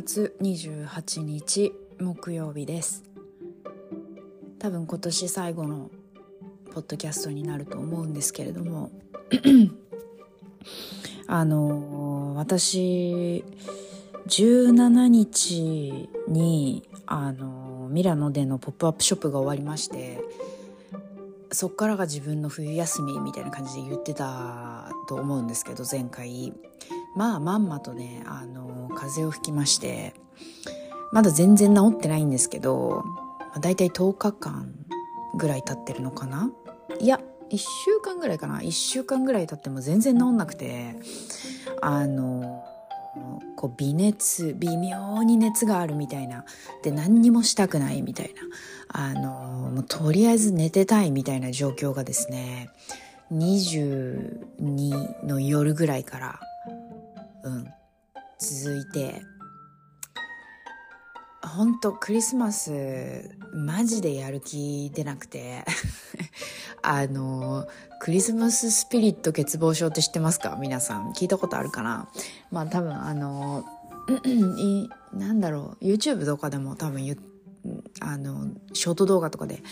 月28日木曜日です。多分今年最後のポッドキャストになると思うんですけれども あの私17日にあのミラノでのポップアップショップが終わりましてそっからが自分の冬休みみたいな感じで言ってたと思うんですけど前回。まあまんまとねあの風邪をひきましてまだ全然治ってないんですけど、まあ、大体10日間ぐらい経ってるのかな？いや1週間ぐらいかな。1週間ぐらい経っても全然治んなくてあのこう微熱微妙に熱があるみたいな。で何にもしたくないみたいな。あのもうとりあえず寝てたいみたいな状況がですね22の夜ぐらいからうん。続いて。本当クリスマスマジでやる気出なくて。あのクリスマススピリット欠乏症って知ってますか？皆さん。聞いたことあるかな？まあ多分あの いなんだろう。YouTube とかでも多分あのショート動画とかで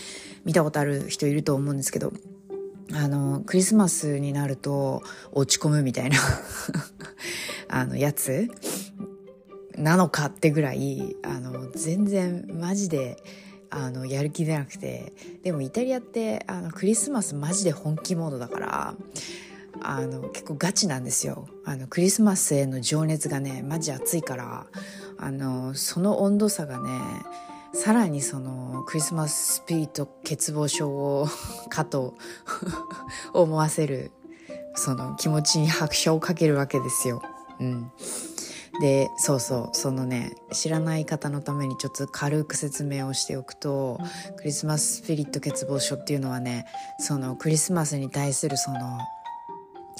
見たことある人いると思うんですけど。あのクリスマスになると落ち込むみたいな あのやつなのかってぐらいあの全然マジであのやる気出なくてでもイタリアってあのクリスマスマジで本気モードだからあの結構ガチなんですよ。あのクリスマスへの情熱がねマジ熱いからあのその温度差がねさらにそのクリスマススピリット欠乏症をかと 思わせるその気持ちに拍車をかけるわけですよ。うん、でそうそう。そのね知らない方のためにちょっと軽く説明をしておくとクリスマススピリット欠乏症っていうのはねそのクリスマスに対するその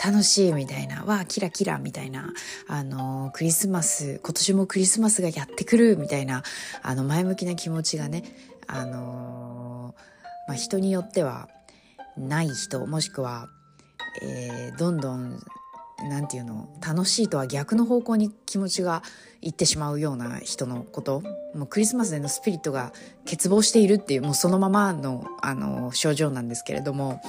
楽しいみたいな、わあ、キラキラみたいな、あの、クリスマス、今年もクリスマスがやってくるみたいな、あの、前向きな気持ちがね、あの、まあ、人によってはない人、もしくは、えー、どんどんなんていうの楽しいとは逆の方向に気持ちがいってしまうような人のこともうクリスマスでのスピリットが欠乏しているっていうもうそのままのあの症状なんですけれども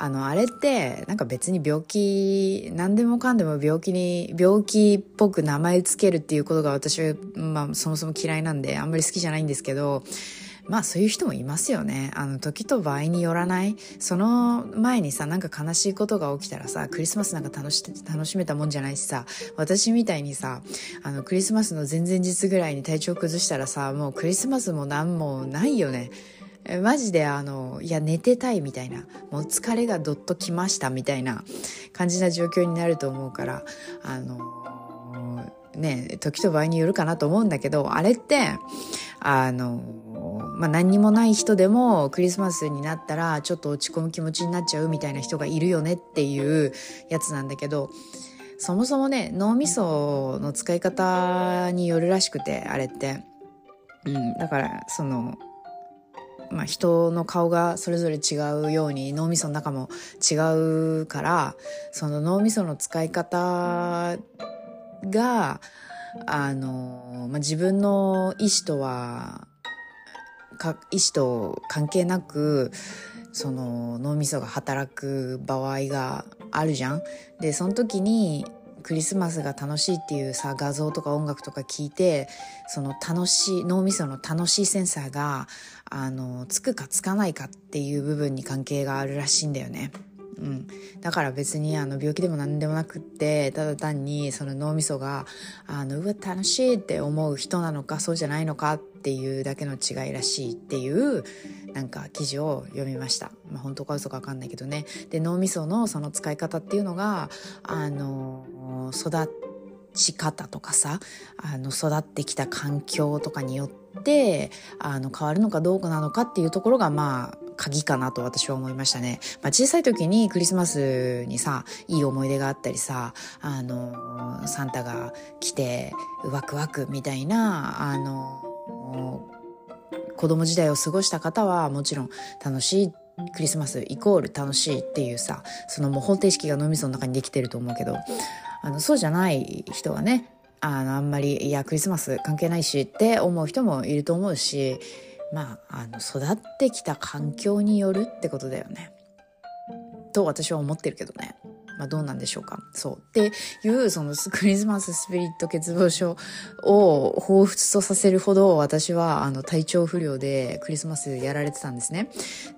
あのあれってなんか別に病気何でもかんでも病気に病気っぽく名前つけるっていうことが私は、まあ、そもそも嫌いなんであんまり好きじゃないんですけどまあそういう人もいますよね。あの時と場合によらない。その前にさ、なんか悲しいことが起きたらさ、クリスマスなんか楽し楽しめたもんじゃないしさ、私みたいにさ、あのクリスマスの前々日ぐらいに体調崩したらさ、もうクリスマスも何もないよね。マジであの、いや寝てたいみたいな、もう疲れがどっときましたみたいな感じな状況になると思うから、あの、ね、時と場合によるかなと思うんだけど、あれって、あの、まあ、何にもない人でもクリスマスになったらちょっと落ち込む気持ちになっちゃうみたいな人がいるよねっていうやつなんだけどそもそもね脳みその使い方によるらしくてあれって、うん、だからそのまあ、人の顔がそれぞれ違うように脳みその中も違うからその脳みその使い方があの、まあ、自分の意思とはか意思と関係なくその脳みそが働く場合があるじゃん。でその時にクリスマスが楽しいっていうさ画像とか音楽とか聞いてその楽しい脳みその楽しいセンサーがあのつくかつかないかっていう部分に関係があるらしいんだよね。うん、だから別にあの病気でも何でもなくってただ単にその脳みそがあのうわ楽しいって思う人なのかそうじゃないのかっっていうだけの違いらしいっていうなんか記事を読みました、まあ、本当か嘘か分かんないけどねで脳みそのその使い方っていうのがあの育ち方とかさあの育ってきた環境とかによってあの変わるのかどうかなのかっていうところがまあ鍵かなと私は思いましたね。まあ、小さい時にクリスマスにさ、いい思い出があったりさ、あの、サンタが来て、ワクワクみたいな、あの、子供時代を過ごした方はもちろん楽しいクリスマスイコール楽しいっていうさそのもう方程式が脳みその中にできてると思うけどあのそうじゃない人はねあの、あんまり、いや、クリスマス関係ないしって思う人もいると思うし、まあ、あの、育ってきた環境によるってことだよね。と私は思ってるけどね。まあ、どうなんでしょうか。そう。っていう、そのクリスマススピリット欠乏症を彷彿とさせるほど私はあの体調不良でクリスマスやられてたんですね。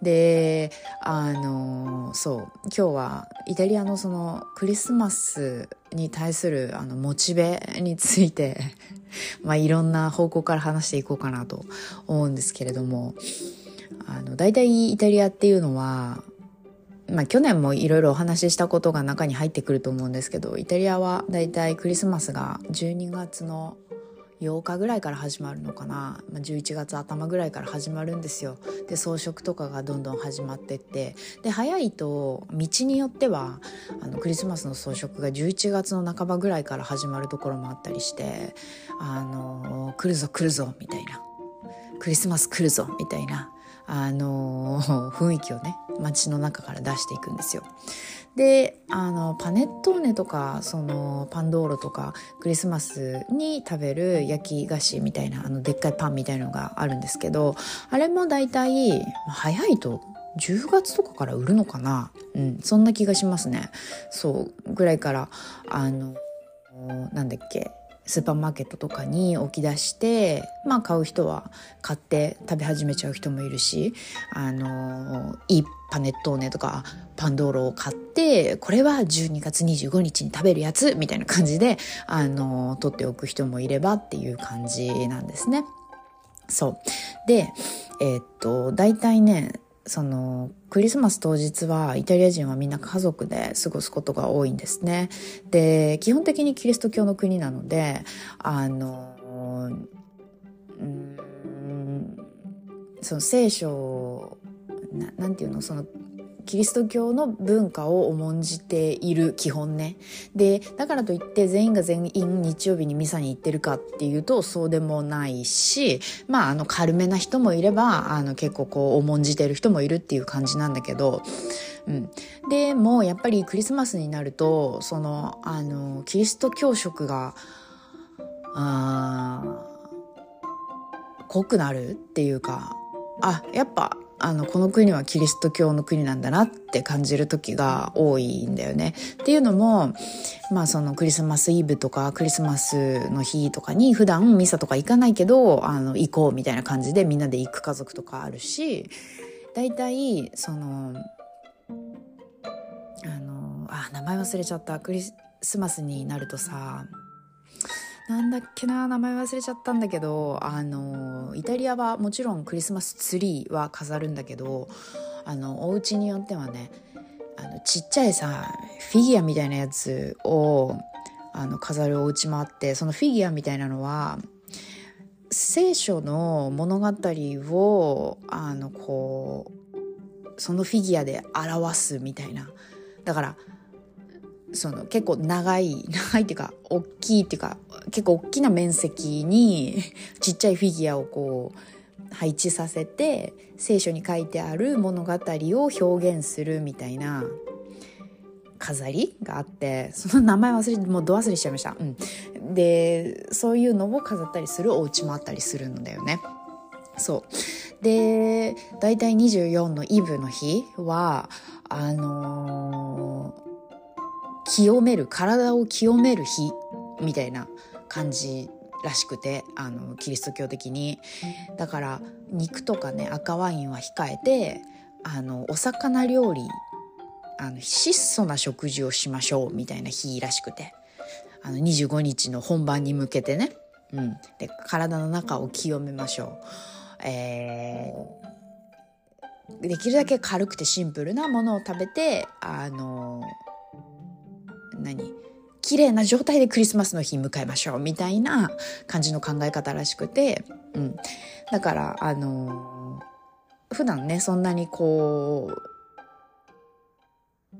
で、あの、そう。今日はイタリアのそのクリスマスに対するあのモチベについて まあいろんな方向から話していこうかなと思うんですけれども、あの、大体イタリアっていうのは、まあ去年もいろいろお話ししたことが中に入ってくると思うんですけどイタリアはだいたいクリスマスが12月の8日ぐらいから始まるのかな、まあ、11月頭ぐらいから始まるんですよ。で装飾とかがどんどん始まってって。で早いと道によってはあのクリスマスの装飾が11月の半ばぐらいから始まるところもあったりしてあの来るぞ来るぞみたいな。クリスマス来るぞみたいな。あの 雰囲気をね街の中から出していくんですよ。であのパネットーネとかそのパンドーロとかクリスマスに食べる焼き菓子みたいなあのでっかいパンみたいのがあるんですけどあれも大体早いと10月とかから売るのかな。うんそんな気がしますね。そうぐらいからあのなんだっけ。スーパーマーケットとかに置き出してまあ買う人は買って食べ始めちゃう人もいるしあのいいパネットーネとかパンドーロを買ってこれは12月25日に食べるやつみたいな感じであの取っておく人もいればっていう感じなんですね。そうでえー、っと大体ねそのクリスマス当日はイタリア人はみんな家族で過ごすことが多いんですね。で基本的にキリスト教の国なのであのうんその聖書ななんていうの？そのキリスト教の文化を重んじている基本ね。で、だからといって全員が全員日曜日にミサに行ってるかっていうとそうでもないし、まああの軽めな人もいれば、あの結構こう重んじてる人もいるっていう感じなんだけど、うん。でもやっぱりクリスマスになると、その、あの、キリスト教色が、あ濃くなるっていうか、あ、やっぱあのこの国はキリスト教の国なんだなって感じる時が多いんだよね。っていうのもまあそのクリスマスイブとかクリスマスの日とかに普段ミサとか行かないけどあの行こうみたいな感じでみんなで行く家族とかあるし大体そのあのあ名前忘れちゃったクリスマスになるとさなんだっけな名前忘れちゃったんだけどあのイタリアはもちろんクリスマスツリーは飾るんだけどあのお家によってはねあのちっちゃいさフィギュアみたいなやつをあの飾るお家もあってそのフィギュアみたいなのは聖書の物語をあのこうそのフィギュアで表すみたいな。だからその結構長い長いっていうか大きいっていうか結構大きな面積に ちっちゃいフィギュアをこう配置させて聖書に書いてある物語を表現するみたいな飾りがあってその名前忘れてもうど忘れしちゃいました、うん、でそういうのを飾ったりするお家もあったりするんだよね。そう。で大体24のイブの日はあのー清める体を清める日みたいな感じらしくてあのキリスト教的に。だから肉とかね赤ワインは控えてあのお魚料理あの質素な食事をしましょうみたいな日らしくて。あの25日の本番に向けてね、うん、で体の中を清めましょう。えー、できるだけ軽くてシンプルなものを食べてあの何？綺麗な状態でクリスマスの日迎えましょうみたいな感じの考え方らしくて、うん、だからあのー、普段ねそんなにこ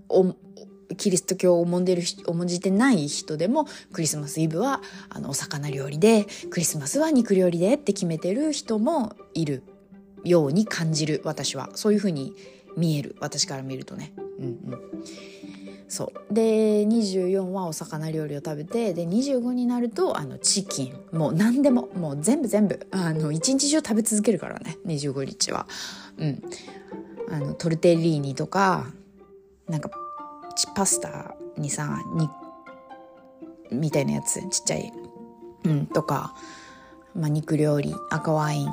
うキリスト教を重んでる重んじてない人でもクリスマスイブはあのお魚料理でクリスマスは肉料理でって決めてる人もいる。ように感じる私は。そういうふうに見える私から見るとね。ううんうん。そう。で24はお魚料理を食べてで25になるとあのチキン。もう何でももう全部全部あの一日中食べ続けるからね25日は。うん。あのトルテリーニとかなんかパスタにさにみたいなやつちっちゃいうんとか、まあ、肉料理赤ワイン。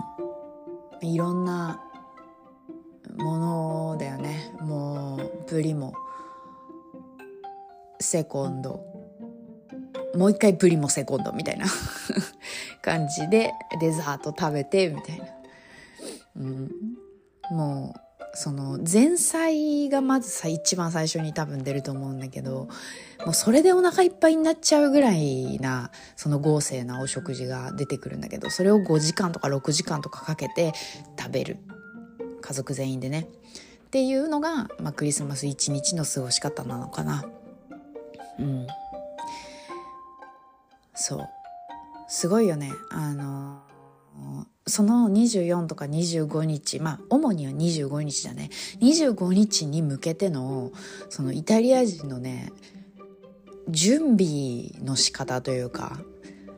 いろんなものだよね。もうブリも。セコンド。もう一回プリもセコンドみたいな。感じでデザート食べてみたいな、うん、もうその前菜がまずさ一番最初に多分出ると思うんだけどもうそれでお腹いっぱいになっちゃうぐらいなその豪勢なお食事が出てくるんだけどそれを5時間とか6時間とかかけて食べる。家族全員でね。っていうのが、まあ、クリスマス一日の過ごし方なのかな。うん。そう。すごいよね。あのその24とか25日まあ主には25日だね。25日に向けてのそのイタリア人のね準備の仕方というか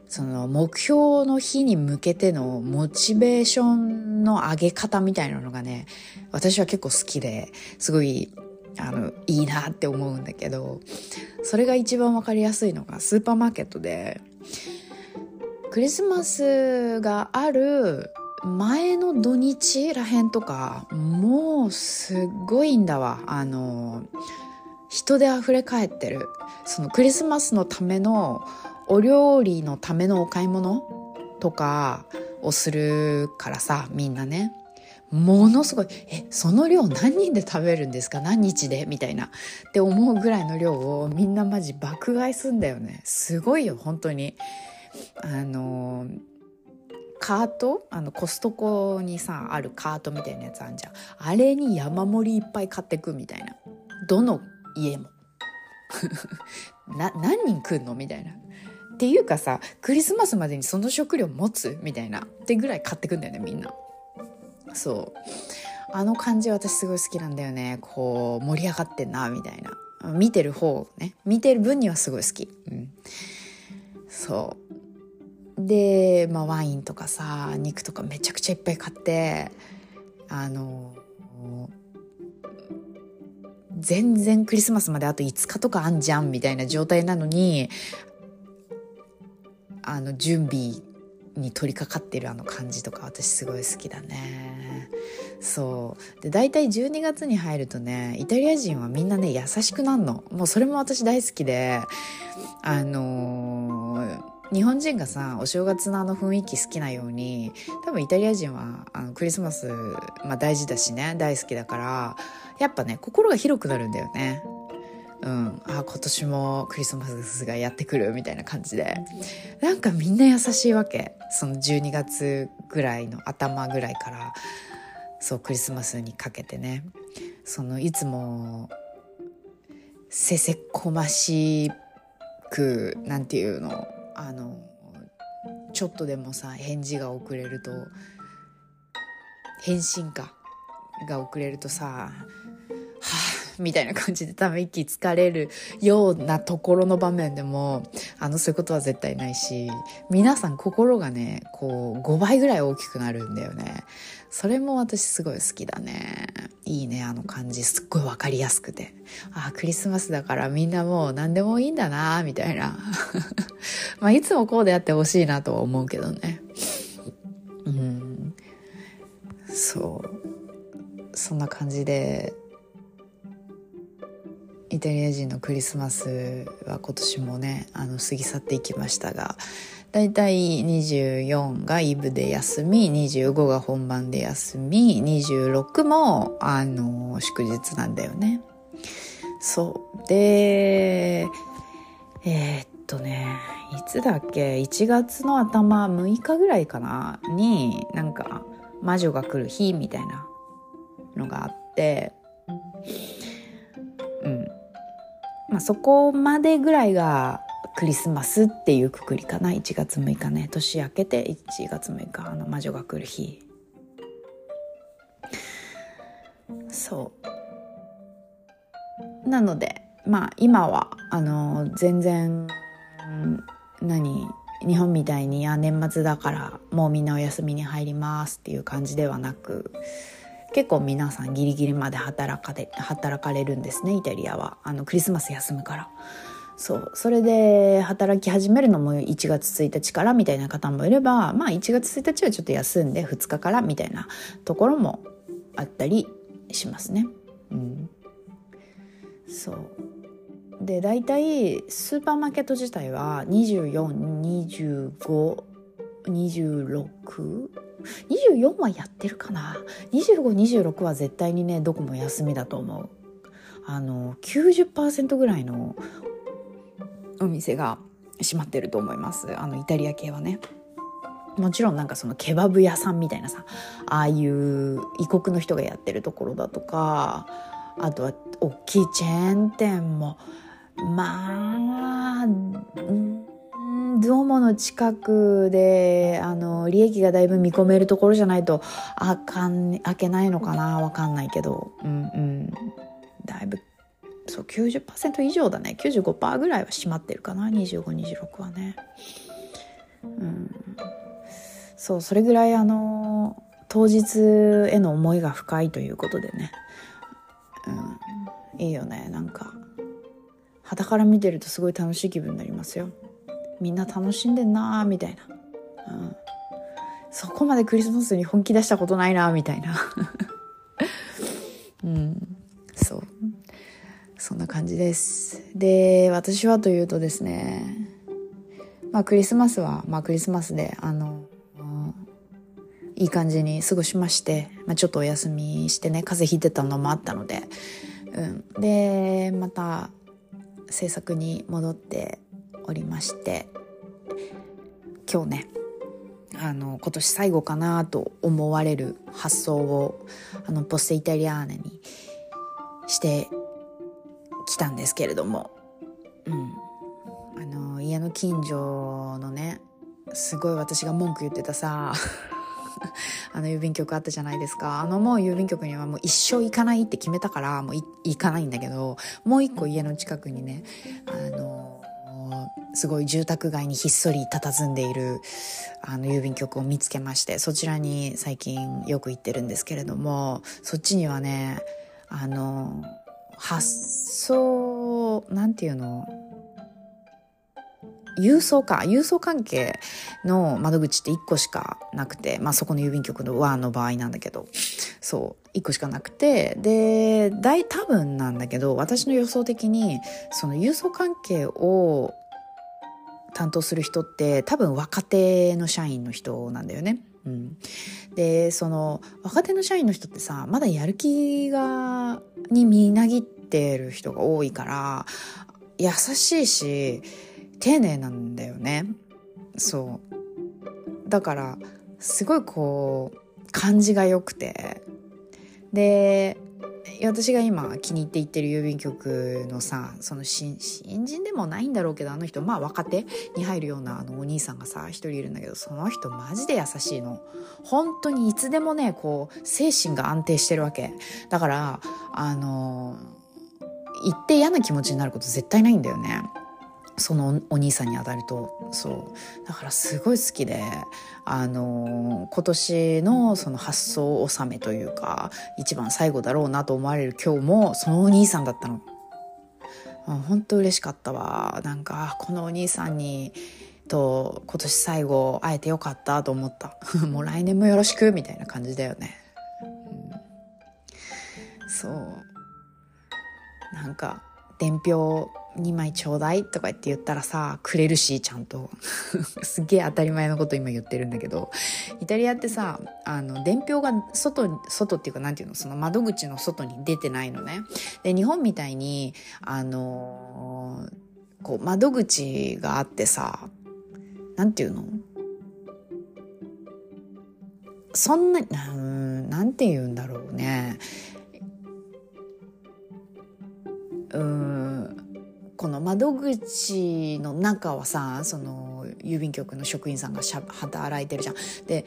その目標の日に向けてのモチベーションの上げ方みたいなのがね私は結構好きですごいあのいいなって思うんだけどそれが一番わかりやすいのがスーパーマーケットでクリスマスがある前の土日らへんとかもうすっごいんだわ。あの人で溢れ返ってる。そのクリスマスのためのお料理のためのお買い物とかをするからさみんなね。ものすごいえその量何人で食べるんですか？何日で？みたいな。って思うぐらいの量をみんなマジ爆買いすんだよね。すごいよ本当に。あのカート？あのコストコにさあるカートみたいなやつあんじゃん。あれに山盛りいっぱい買ってくみたいな。どの家も。な何人来んの？みたいな。っていうかさクリスマスまでにその食料持つ？みたいな。ってぐらい買ってくんだよねみんな。そう。あの感じ私すごい好きなんだよね。こう盛り上がってんなみたいな。見てる方ね見てる分にはすごい好き、うん、そう。で、まあ、ワインとかさ肉とかめちゃくちゃいっぱい買ってあの全然クリスマスまであと5日とかあんじゃんみたいな状態なのにあの準備に取り掛かってるあの感じとか私すごい好きだね。そう。で大体12月に入るとねイタリア人はみんなね優しくなんの。もうそれも私大好きであのー日本人がさお正月のあの雰囲気好きなように多分イタリア人はあのクリスマス、まあ、大事だしね大好きだからやっぱね心が広くなるんだよね。うん、あ今年もクリスマスがやってくるみたいな感じで。なんかみんな優しいわけ。その12月ぐらいの頭ぐらいからそうクリスマスにかけてね。そのいつもせせこましくなんていうのあのちょっとでもさ返事が遅れると返信かが遅れるとさはあみたいな感じでため息疲れるようなところの場面でも、あの、そういうことは絶対ないし、皆さん心がね、こう、5倍ぐらい大きくなるんだよね。それも私すごい好きだね。いいね、あの感じ。すっごいわかりやすくて。ああ、クリスマスだからみんなもう何でもいいんだな、みたいな。まあ、いつもこうでやってほしいなとは思うけどね。うん。そう。そんな感じでイタリア人のクリスマスは今年もねあの過ぎ去っていきましたがだいたい24がイブで休み25が本番で休み26もあの祝日なんだよね。そう。でえー、っとねいつだっけ？1月の頭6日ぐらいかな？になんか魔女が来る日みたいなのがあってまあ、そこまでぐらいがクリスマスっていうくくりかな。1月6日ね。年明けて1月6日あの魔女が来る日。そう。なのでまあ今はあの全然何日本みたいにあ年末だからもうみんなお休みに入りますっていう感じではなく結構皆さんギリギリまで働かれ働かれるんですねイタリアは。あのクリスマス休むから。そう。それで働き始めるのも1月1日からみたいな方もいればまあ1月1日はちょっと休んで2日からみたいなところもあったりしますね。うん。そう。で大体スーパーマーケット自体は2425 26?24 はやってるかな？2526は絶対にねどこも休みだと思う。あの90%ぐらいのお店が閉まってると思います。あのイタリア系はね。もちろんなんかそのケバブ屋さんみたいなさああいう異国の人がやってるところだとかあとは大きいチェーン店もまあうん、ドームの近くで、あの、利益がだいぶ見込めるところじゃないと、あかん、開けないのかなわかんないけど、うんうん。だいぶ、そう、90%以上だね。95%ぐらいは閉まってるかな。25、26はね。うん。そう、それぐらいあの、当日への思いが深いということでね。うん。いいよね、なんか。傍から見てるとすごい楽しい気分になりますよみんな楽しんでんなーみたいな、うん、そこまでクリスマスに本気出したことないなみたいな。うん。そう。そんな感じです。で私はというとですね。まあクリスマスはまあクリスマスであのいい感じに過ごしまして、まあ、ちょっとお休みしてね風邪ひいてたのもあったので、うん、でまた制作に戻っておりまして今日ねあの今年最後かなと思われる発想をあのポステイタリアーネにしてきたんですけれども、うん、あの家の近所のねすごい私が文句言ってたさ あの郵便局あったじゃないですか。あのもう郵便局にはもう一生行かないって決めたから、もう行かないんだけど、もう一個家の近くにね、あの、すごい住宅街にひっそり佇んでいるあの郵便局を見つけましてそちらに最近よく行ってるんですけれどもそっちにはねあの発送なんていうの？郵送か。郵送関係の窓口って1個しかなくて、まあ、そこの郵便局の和の場合なんだけどそう1個しかなくてで大多分なんだけど私の予想的にその郵送関係を担当する人って多分若手の社員の人なんだよね。うん、でその若手の社員の人ってさまだやる気がにみなぎってる人が多いから優しいし丁寧なんだよね。そう。だからすごいこう感じが良くて。で私が今気に入って行ってる郵便局のさその新人でもないんだろうけどあの人まあ若手に入るようなあのお兄さんがさ一人いるんだけどその人マジで優しいの。本当にいつでもねこう精神が安定してるわけ。だからあの行って嫌な気持ちになること絶対ないんだよね。そのお兄さんに当たるとそう。だからすごい好きであの今年のその発想納めというか一番最後だろうなと思われる今日もそのお兄さんだったの。本当嬉しかったわ。なんかこのお兄さんにと今年最後会えてよかったと思った。もう来年もよろしくみたいな感じだよね、うん、そう。なんか伝票2枚ちょうだいとか言って言ったらさ、くれるし、ちゃんと。すげえ当たり前のこと今言ってるんだけど、イタリアってさ、あの、伝票が外、外っていうかなんていうの、その窓口の外に出てないのね。で、日本みたいに、あのー、こう、窓口があってさ、なんていうの？そんな、うん、なんて言うんだろうね。うんの窓口の中はさその郵便局の職員さんがしゃ働いてるじゃん。で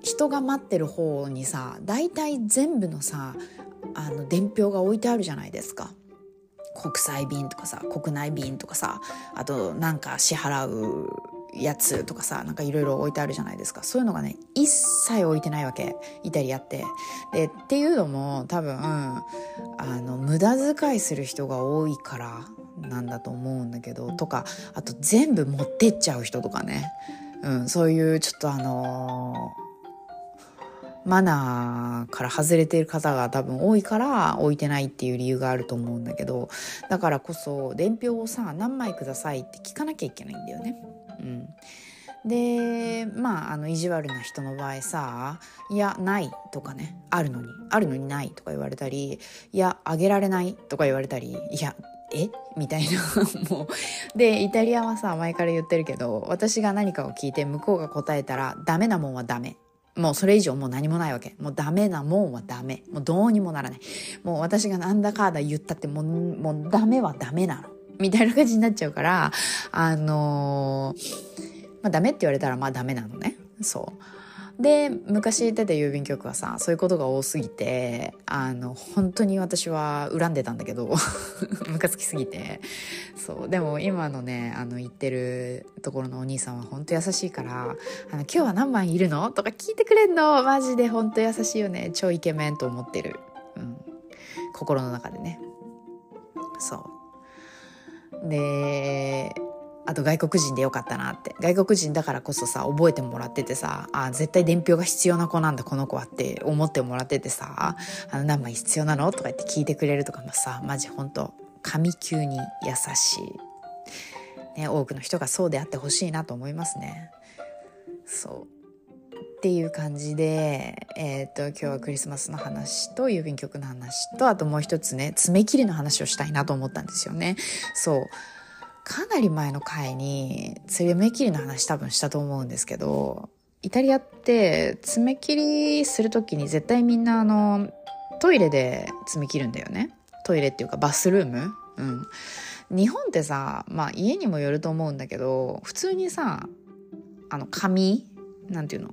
人が待ってる方にさ大体全部のさあの伝票が置いてあるじゃないですか。国際便とかさ国内便とかさあとなんか支払うやつとかさなんかいろいろ置いてあるじゃないですかそういうのがね一切置いてないわけイタリアってでっていうのも多分あの無駄遣いする人が多いからなんだと思うんだけどとかあと全部持ってっちゃう人とかね、うん、そういうちょっとあのマナーから外れてる方が多分多いから置いてないっていう理由があると思うんだけどだからこそ伝票をさ何枚くださいって聞かなきゃいけないんだよね。うん、でまああの意地悪な人の場合さ「いやない」とかね「あるのにあるのにない」とか言われたり「いやあげられない」とか言われたり「いやえ？みたいな もうでイタリアはさ前から言ってるけど私が何かを聞いて向こうが答えたらダメなもんはダメもうそれ以上もう何もないわけ。もうダメなもんはダメ。もうどうにもならない。もう私がなんだかんだ言ったってもう、もうダメはダメなの。みたいな感じになっちゃうから、あのー、まあダメって言われたらまあダメなのね。そう。で昔行ってた郵便局はさそういうことが多すぎてあの本当に私は恨んでたんだけどムカつきすぎて。そうでも今のねあの行ってるところのお兄さんは本当優しいから「あの今日は何枚いるの?」とか聞いてくれんの？マジで本当優しいよね。超イケメンと思ってる、うん、心の中でね。そう。であと外国人でよかったなって。外国人だからこそさ、覚えてもらっててさ、あ、絶対伝票が必要な子なんだ、この子はって思ってもらっててさ、あの、何枚必要なのとか言って聞いてくれるとかもさ、マジほんと、神級に優しい。ね、多くの人がそうであってほしいなと思いますね。そう。っていう感じで、え、ー、と、今日はクリスマスの話と郵便局の話と、あともう一つね、爪切りの話をしたいなと思ったんですよね。そう。かなり前の回に爪切りの話多分したと思うんですけど、イタリアって爪切りする時に絶対みんなあの、トイレで爪切るんだよね。トイレっていうかバスルーム？うん。日本ってさ、まあ家にもよると思うんだけど、普通にさ、あの紙？なんていうの？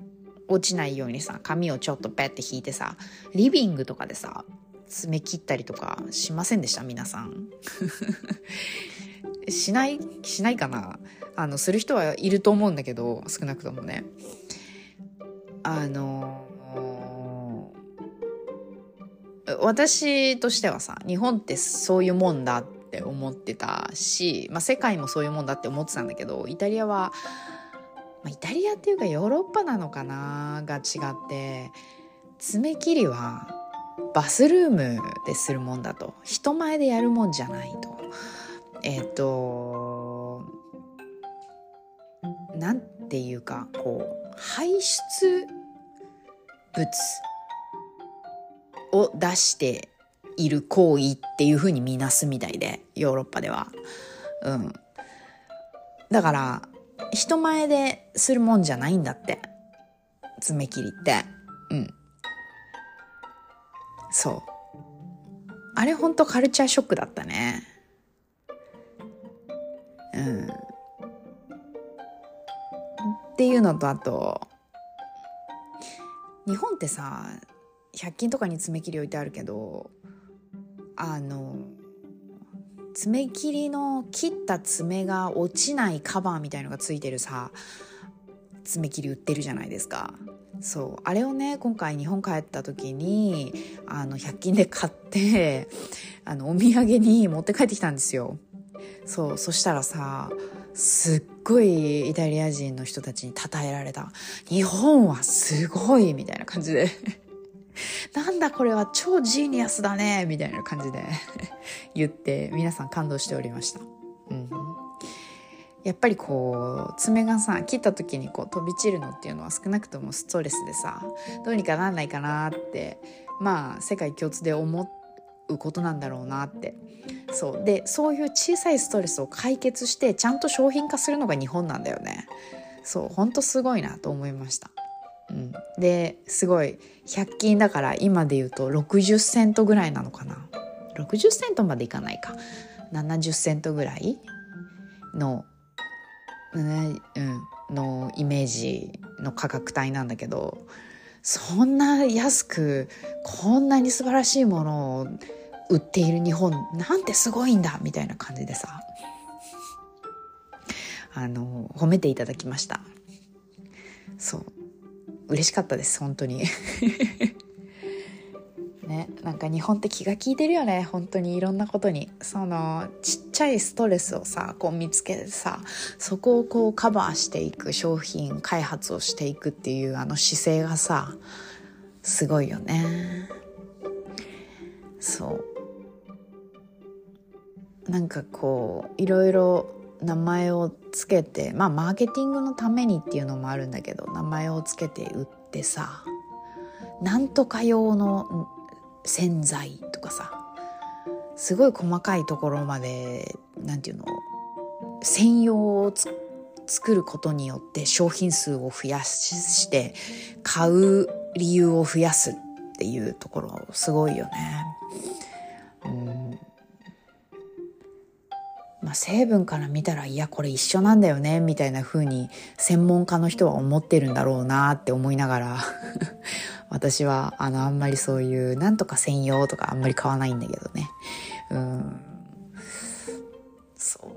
落ちないようにさ、紙をちょっとペッて引いてさ、リビングとかでさ、爪切ったりとかしませんでした？皆さん。しないしないかな。あのする人はいると思うんだけど少なくともね。あの私としてはさ日本ってそういうもんだって思ってたし、まあ、世界もそういうもんだって思ってたんだけどイタリアは、まあ、イタリアっていうかヨーロッパなのかなが違って爪切りはバスルームでするもんだと。人前でやるもんじゃないと。えっ、ー、となんていうかこう排出物を出している行為っていうふうに見なすみたいでヨーロッパでは。うん、だから人前でするもんじゃないんだって爪切りって。うん。そう。あれほんとカルチャーショックだったね。うん。っていうのとあと日本ってさ100均とかに爪切り置いてあるけどあの爪切りの切った爪が落ちないカバーみたいのがついてるさ爪切り売ってるじゃないですか。そう。あれをね今回日本帰った時にあの100均で買ってあのお土産に持って帰ってきたんですよ。そうそしたらさすっごいイタリア人の人たちに称えられた。日本はすごいみたいな感じで。なんだこれは超ジーニアスだねみたいな感じで。言って皆さん感動しておりました。うん。やっぱりこう爪がさ切った時にこう飛び散るのっていうのは少なくともストレスでさどうにかなんないかなってまあ世界共通で思うことなんだろうなって。そう。でそういう小さいストレスを解決してちゃんと商品化するのが日本なんだよね。そう。ほんとすごいなと思いました、うん、ですごい。100均だから今で言うと60セントぐらいなのかな。60セントまでいかないか。70セントぐらいの、うん、のイメージの価格帯なんだけどそんな安くこんなに素晴らしいものを売っている日本なんてすごいんだみたいな感じでさあの褒めていただきました。そう。嬉しかったです本当に。ねなんか日本って気が利いてるよね本当にいろんなことに。そのちっちゃいストレスをさこう見つけてさそこをこうカバーしていく商品開発をしていくっていうあの姿勢がさすごいよね。そう。なんかこういろいろ名前をつけてまあマーケティングのためにっていうのもあるんだけど名前をつけて売ってさなんとか用の洗剤とかさすごい細かいところまで何て言うの専用を作ることによって商品数を増やして買う理由を増やすっていうところすごいよね。まあ、成分から見たらいやこれ一緒なんだよねみたいな風に専門家の人は思ってるんだろうなって思いながら 私はあのあんまりそういうなんとか専用とかあんまり買わないんだけどね。うん。そう。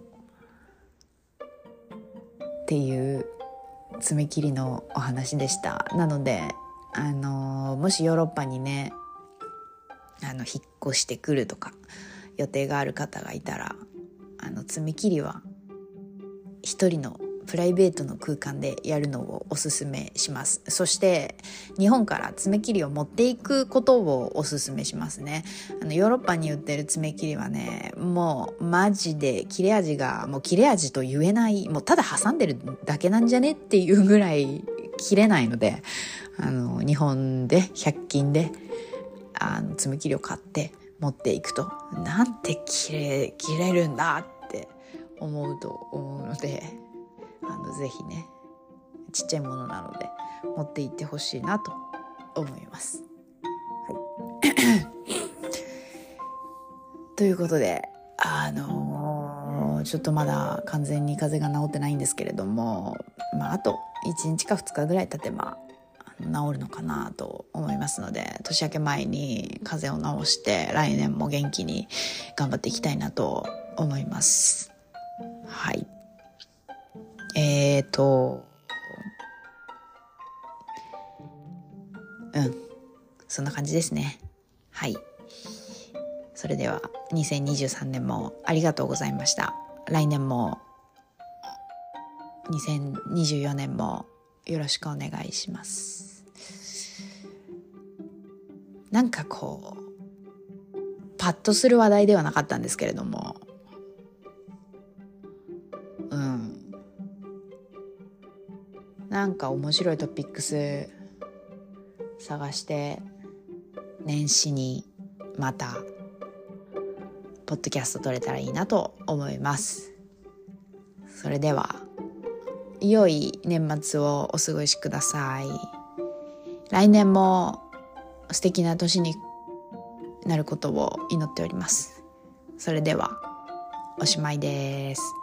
っていう爪切りのお話でした。なのであのもしヨーロッパにねあの引っ越してくるとか予定がある方がいたらあの爪切りは一人のプライベートの空間でやるのをおすすめします。そして日本から爪切りを持っていくことをおすすめしますね。あのヨーロッパに売ってる爪切りはねもうマジで切れ味がもう切れ味と言えないもうただ挟んでるだけなんじゃねっていうぐらい切れないのであの日本で100均であの爪切りを買って持っていくとなんて切れ切れるんだって思うと思うのであのぜひねちっちゃいものなので持っていってほしいなと思います。はい、ということであのー、ちょっとまだ完全に風邪が治ってないんですけれども、まあ、あと1日か2日ぐらい経てば治るのかなと思いますので年明け前に風邪を治して来年も元気に頑張っていきたいなと思います。はい。えーとうん。そんな感じですね。はい。それでは2023年もありがとうございました。来年も2024年もよろしくお願いします。なんかこうパッとする話題ではなかったんですけれども。うん。なんか面白いトピックス探して年始にまたポッドキャスト撮れたらいいなと思います。それでは。良い年末をお過ごしください来年も素敵な年になることを祈っております。それではおしまいです。